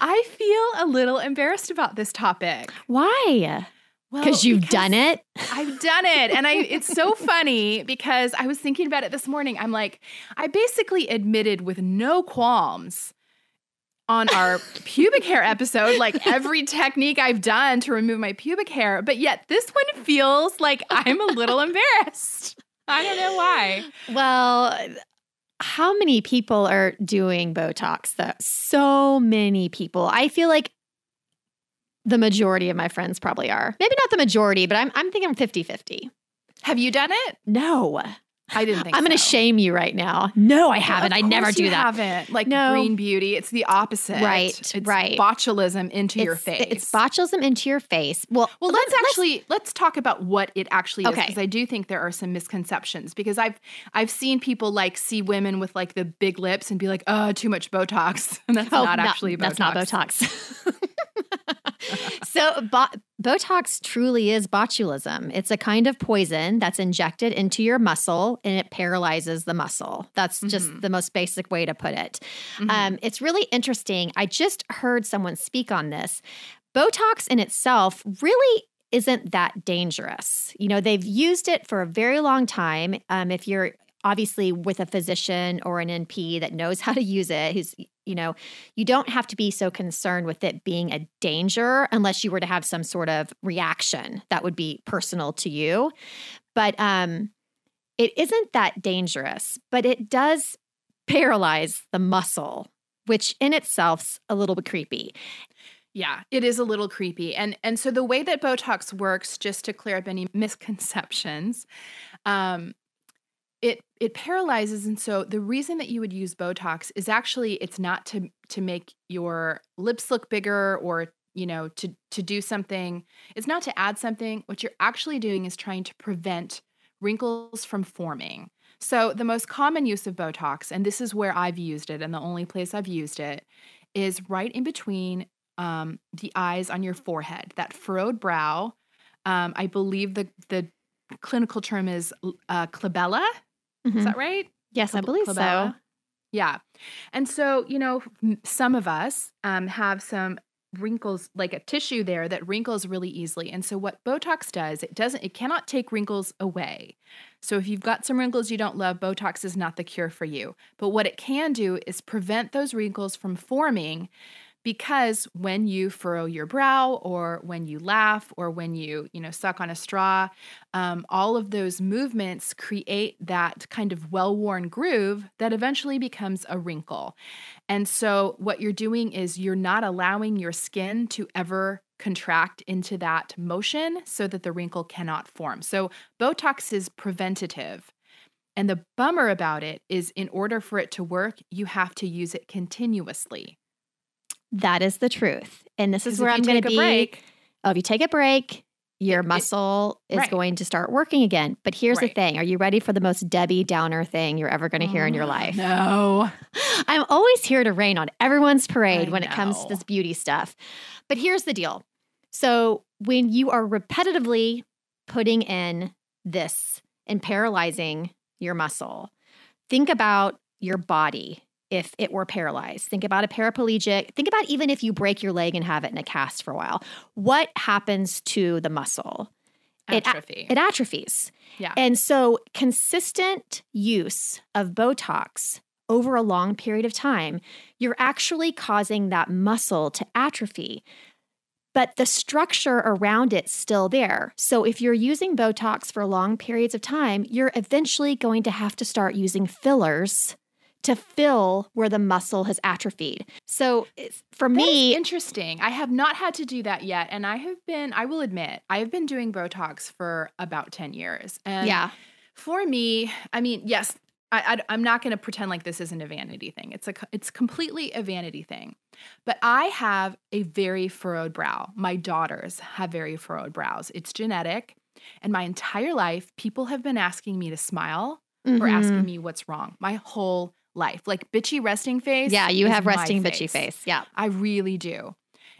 I feel a little embarrassed about this topic. Why? Because you've done it? I've done it. And I it's so funny because I was thinking about it this morning. I'm like, I basically admitted with no qualms on our pubic hair episode, like every technique I've done to remove my pubic hair, but yet this one feels like I'm a little embarrassed. I don't know why. Well, how many people are doing Botox though? So many people. I feel like the majority of my friends probably are. Maybe not the majority, but I'm I'm thinking 50-50. Have you done it? No. I didn't think I'm going to so. shame you right now. No, I haven't. Of I never do you that. Haven't like No. green beauty. It's the opposite. Right, It's right. Botulism into your face. It's botulism into your face. Well, Well, let's, actually let's talk about what it actually is Okay. because I do think there are some misconceptions because I've I've seen people like see women with like the big lips and be like, "Oh, too much Botox," and that's Oh, not no, actually Botox. That's not Botox. so, bo- Botox truly is botulism. It's a kind of poison that's injected into your muscle and it paralyzes the muscle. That's just Mhm. the most basic way to put it. Mhm. Um, it's really interesting. I just heard someone speak on this. Botox in itself really isn't that dangerous. You know, they've used it for a very long time. Um, if you're obviously with a physician or an NP that knows how to use it, who's, you know, you don't have to be so concerned with it being a danger unless you were to have some sort of reaction that would be personal to you. But um, it isn't that dangerous, but it does paralyze the muscle, which in itself's a little bit creepy. Yeah, it is a little creepy. And and so the way that Botox works, just to clear up any misconceptions, um, it it paralyzes. And so the reason that you would use Botox is actually it's not to to make your lips look bigger or you know to to do something. It's not to add something. What you're actually doing is trying to prevent wrinkles from forming. So the most common use of Botox, and this is where I've used it, and the only place I've used it, is right in between um, the eyes on your forehead, that furrowed brow. Um, I believe the the clinical term is uh. Mhm. Is that right? Yes, I believe so. Yeah. And so, you know, some of us um, have some wrinkles, like a tissue there that wrinkles really easily. And so, what Botox does, it doesn't, it cannot take wrinkles away. So, if you've got some wrinkles you don't love, Botox is not the cure for you. But what it can do is prevent those wrinkles from forming because when you furrow your brow or when you laugh or when you you know suck on a straw um, all of those movements create that kind of well-worn groove that eventually becomes a wrinkle. And so what you're doing is you're not allowing your skin to ever contract into that motion so that the wrinkle cannot form. So botox is preventative. And the bummer about it is in order for it to work you have to use it continuously That is the truth. And this is where I'm going to be. break Oh, if you take a break, your It- it- muscle is right. going to start working again. But here's Right. the thing Are you ready for the most Debbie Downer thing you're ever going to hear in your mm, life? no I'm always here to rain on everyone's parade I when it comes to this beauty stuff. But here's the deal. So when you are repetitively putting in this and paralyzing your muscle, think about your body if it were paralyzed. Think about a paraplegic. Think about even if you break your leg and have it in a cast for a while. What happens to the muscle? It atrophy It atrophies. yeah And so, consistent use of Botox over a long period of time, you're actually causing that muscle to atrophy. But the structure around it's still there. So, if you're using Botox for long periods of time, you're eventually going to have to start using fillers to fill where the muscle has atrophied. So for That me, interesting. I have not had to do that yet, and I have been. I will admit, I have been doing Botox for about ten years, and yeah, for me, I mean, yes, I, am not going to pretend like this isn't a vanity thing. It's a it's completely a vanity thing. But I have a very furrowed brow. My daughters have very furrowed brows. It's genetic, and my entire life, people have been asking me to smile or Mhm. asking me what's wrong. My whole life, like bitchy resting face. yeah, you have resting bitchy face. Yeah. I really do.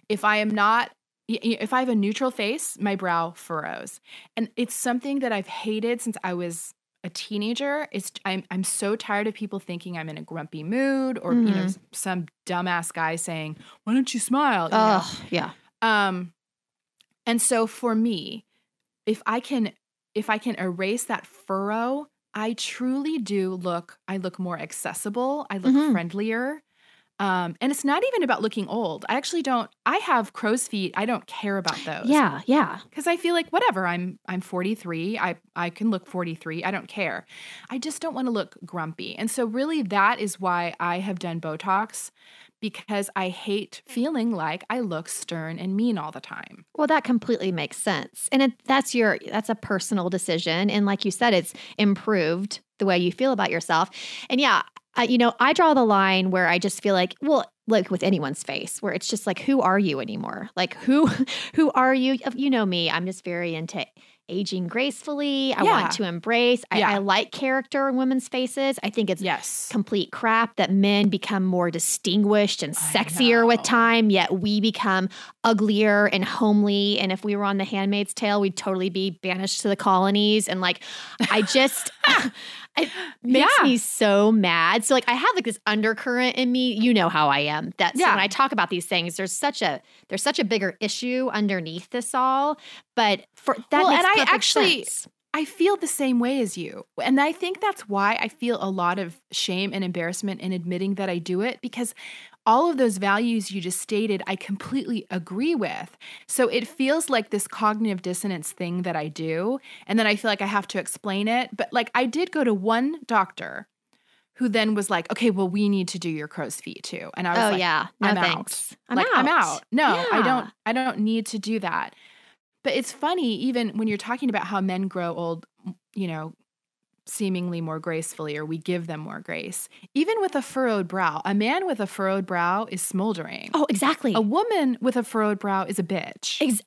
If I am not, if I have a neutral face, my brow furrows, and it's something that I've hated since I was a teenager. It's I'm I'm so tired of people thinking I'm in a grumpy mood, or you know, Mhm. some dumbass guy saying, "Why don't you smile?" you know? Oh, yeah. Um, and so for me, if I can, if I can erase that furrow, I truly do look. I look more accessible. I look Mhm. friendlier. Um, and it's not even about looking old. I actually don't. I have crow's feet. I don't care about those. Yeah, yeah. because I feel like whatever. I'm I'm 43. I I can look 43. I don't care. I just don't want to look grumpy. And so really, that is why I have done Botox because I hate feeling like I look stern and mean all the time. Well, that completely makes sense. And it, that's your that's a personal decision and like you said it's improved the way you feel about yourself. And yeah, I, you know, I draw the line where I just feel like, well, like with anyone's face where it's just like who are you anymore? Like who who are you? You know me, I'm just very into aging gracefully. I Yeah. want to embrace. I, Yeah. I like character in women's faces. I think it's Yes. complete crap that men become more distinguished and sexier with time, yet we become uglier and homely. And if we were on The Handmaid's Tale, we'd totally be banished to the colonies. And like, I just, ah, it makes Yeah. me so mad. So like, I have like this undercurrent in me. You know how I am. That so Yeah. when I talk about these things, there's such a there's such a bigger issue underneath this all. But for that Well, and I actually- sense. I feel the same way as you. And I think that's why I feel a lot of shame and embarrassment in admitting that I do it because all of those values you just stated, I completely agree with. So it feels like this cognitive dissonance thing that I do. And then I feel like I have to explain it. But like I did go to one doctor who then was like, okay, well, we need to do your crow's feet too. And I was Oh like, yeah, oh, no I'm out. I'm like out. I'm out. No, I don't I don't need to do that. But it's funny even when you're talking about how men grow old, you know, seemingly more gracefully or we give them more grace. Even with a furrowed brow, a man with a furrowed brow is smoldering. Oh, exactly. A woman with a furrowed brow is a bitch. Ex-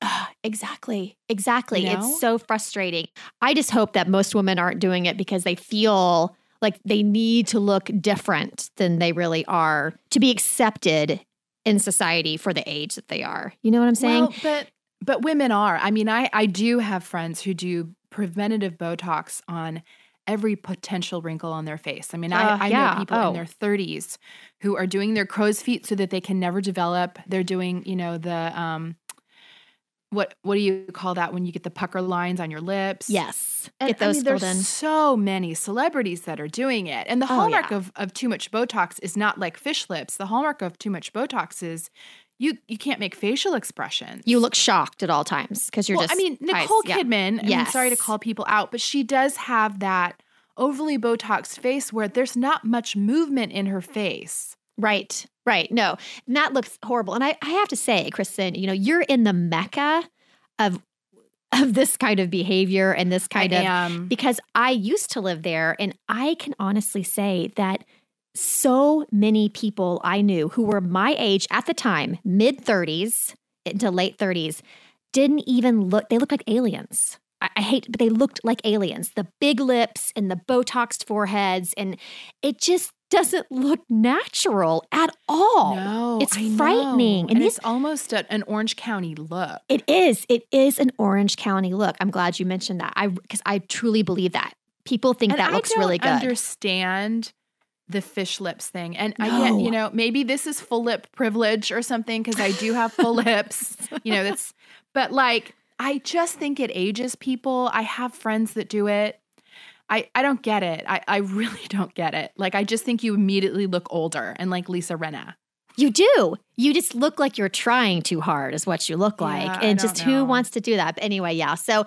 Ah, exactly. Exactly. You know? It's so frustrating. I just hope that most women aren't doing it because they feel like they need to look different than they really are to be accepted in society for the age that they are. You know what I'm saying? Well, but but women are. I mean, I I do have friends who do preventative Botox on every potential wrinkle on their face. I mean, I, Uh, I yeah. know people Oh. in their 30s who are doing their crow's feet so that they can never develop. They're doing, you know, the um what what do you call that when you get the pucker lines on your lips? yes. And, Get those I mean, there's in. so many celebrities that are doing it. And the Oh, hallmark yeah. of, of too much Botox is not like fish lips. The hallmark of too much Botox is you you can't make facial expressions. You look shocked at all times because you're well, just. I mean, eyes- Nicole yeah. Kidman, I'm sorry to call people out, but she does have that overly Botoxed face where there's not much movement in her face. Right, right. No, and that looks horrible. And I, I have to say, Kristen, you know, you're in the mecca of of this kind of behavior and this kind I of am. because I used to live there and I can honestly say that so many people I knew who were my age at the time, mid 30s into late 30s, didn't even look, they looked like aliens. I, I hate, but they looked like aliens. The big lips and the Botoxed foreheads, and it just doesn't look natural at all. no, it's I frightening. And, And these- it's almost a, an Orange County look. It is. It is an Orange County look. I'm glad you mentioned that. I because I truly believe that. People think and that I looks really good. understand the fish lips thing. And I get, No. you know, maybe this is full lip privilege or something because I do have full lips. You know, that's, but like, I just think it ages people. I have friends that do it. I, I don't get it. I, I really don't get it. Like, I just think you immediately look older and like Lisa Rinna. You do. You just look like you're trying too hard, is what you look like. Yeah, and just who wants to do that? But anyway, yeah. So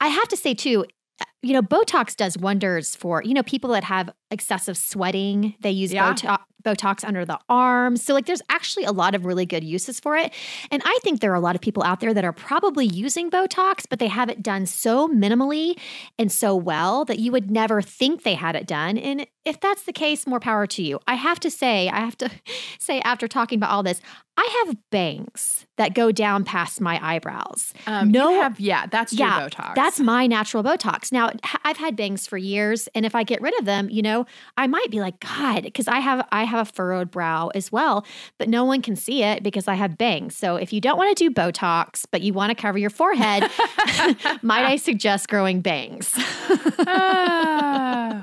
I have to say, too, uh, you know, Botox does wonders for, you know, people that have excessive sweating. They use Yeah. Botox, Botox under the arms. So, like, there's actually a lot of really good uses for it. And I think there are a lot of people out there that are probably using Botox, but they have it done so minimally and so well that you would never think they had it done. And if that's the case, more power to you. I have to say, I have to say, after talking about all this, I have bangs that go down past my eyebrows. Um, No- you have, yeah, that's your Yeah, Botox. That's my natural Botox. Now, I've had bangs for years, and if I get rid of them, you know, I might be like, God, because I have I have a furrowed brow as well, but no one can see it because I have bangs. So if you don't want to do Botox, but you want to cover your forehead, might I suggest growing bangs? Ah.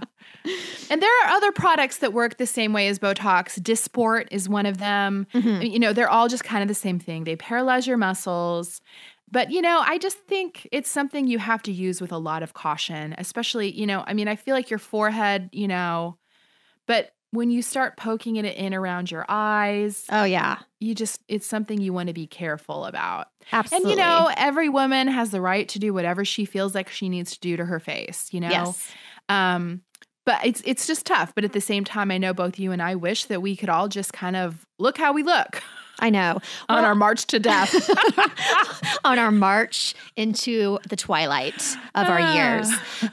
and there are other products that work the same way as Botox. Dysport is one of them. Mhm. You know, they're all just kind of the same thing. They paralyze your muscles. But, you know, I just think it's something you have to use with a lot of caution, especially, you know, I mean, I feel like your forehead, you know, but when you start poking it in around your eyes, Oh yeah, you just, it's something you want to be careful about. absolutely. And, you know, every woman has the right to do whatever she feels like she needs to do to her face, you know? yes, Um, but it's it's just tough. But at the same time, I know both you and I wish that we could all just kind of look how we look I know. on our march to death. on our march into the twilight of our ah. years.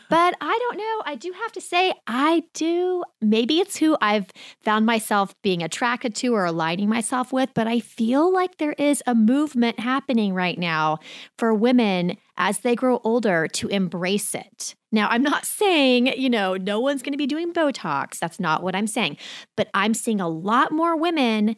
But I don't know. I do have to say, I do. Maybe it's who I've found myself being attracted to or aligning myself with, but I feel like there is a movement happening right now for women as they grow older to embrace it. Now, I'm not saying, you know, no one's going to be doing Botox. That's not what I'm saying. But I'm seeing a lot more women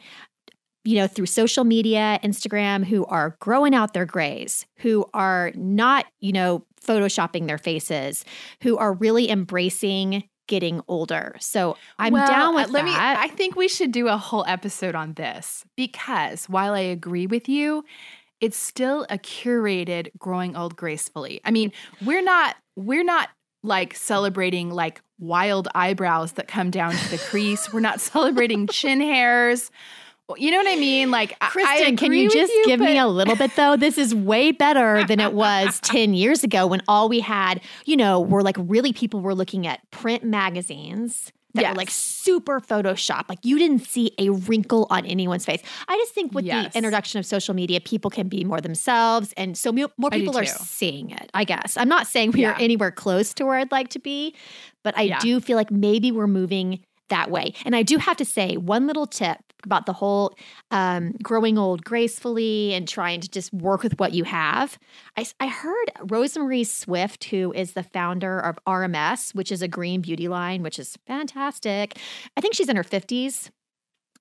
you know, through social media, Instagram, who are growing out their grays, who are not, you know, photoshopping their faces, who are really embracing getting older. So I'm Well, down uh, with let that. me. I think we should do a whole episode on this because while I agree with you, it's still a curated growing old gracefully. I mean, we're not. We're not like celebrating like wild eyebrows that come down to the crease. We're not celebrating chin hairs. You know what I mean? Like, Kristen, can you just you, give me a little bit though? This is way better than it was 10 years ago when all we had, you know, were like really people were looking at print magazines that were like super Photoshop. Like you didn't see a wrinkle on anyone's face. I just think with Yes. the introduction of social media, people can be more themselves. And so more people are seeing it, I guess. I'm not saying we are anywhere close to where I'd like to be, but I Yeah. do feel like maybe we're moving that way. And I do have to say, one little tip about the whole um, growing old gracefully and trying to just work with what you have. I, I heard Rose-Marie Swift, who is the founder of RMS, which is a green beauty line, which is fantastic. I think she's in her 50s.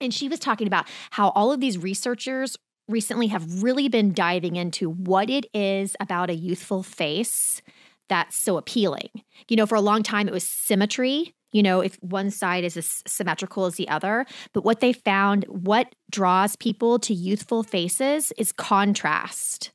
And she was talking about how all of these researchers recently have really been diving into what it is about a youthful face that's so appealing. You know, for a long time, it was symmetry. You know, if one side is as symmetrical as the other. But what they found, what draws people to youthful faces is contrast.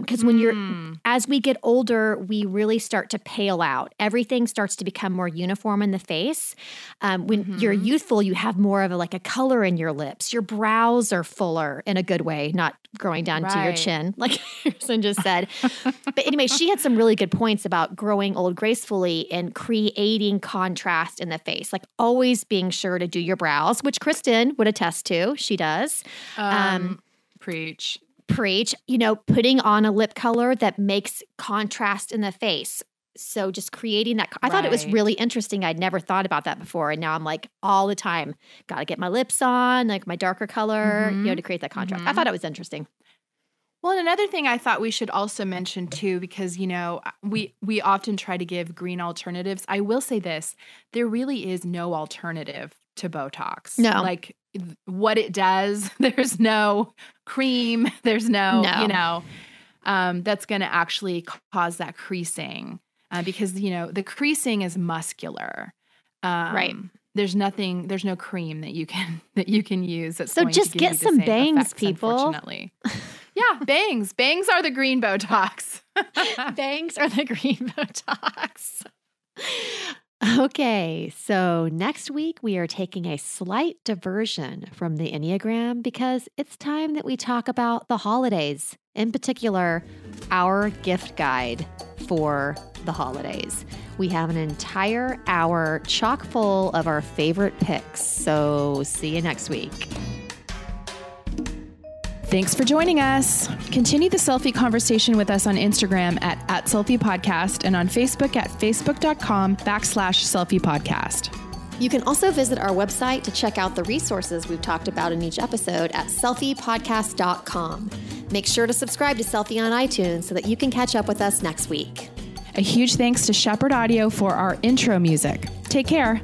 Because when you're, Hmm. as we get older, we really start to pale out. Everything starts to become more uniform in the face. Um, when you're Mhm. youthful, you have more of a like a color in your lips. Your brows are fuller in a good way, not growing down to your chin, like Kristen just said. but anyway, she had some really good points about growing old gracefully and creating contrast in the face, like always being sure to do your brows, which Kristen would attest to. She does. um, preach. Preach, you know, putting on a lip color that makes contrast in the face. So just creating that. I thought it was really interesting. I'd never thought about that before. And now I'm like, all the time, got to get my lips on, like my darker color, you know, Mhm. to create that contrast. I Mhm. thought it was interesting. Well, and another thing I thought we should also mention too, because you know we we often try to give green alternatives. I will say this: there really is no alternative to Botox. No. like what it does. There's no cream. There's no, No. you know, um, that's going to actually cause that creasing uh, because you know the creasing is muscular. Um, Right. There's nothing. There's no cream that you can that you can use. That's So going just to give get some bangs, effects, people. Unfortunately. Yeah, bangs. Bangs are the green Botox. Bangs are the green Botox. Okay, so next week we are taking a slight diversion from the Enneagram because it's time that we talk about the holidays, in particular, our gift guide for the holidays. We have an entire hour chock full of our favorite picks. So see you next week. Thanks for joining us. Continue the selfie conversation with us on Instagram at, at selfie podcast and on Facebook at facebook.com backslash selfie podcast. You can also visit our website to check out the resources we've talked about in each episode at selfiepodcast.com. Make sure to subscribe to Selfie on iTunes so that you can catch up with us next week. A huge thanks to Shepherd Audio for our intro music. Take care.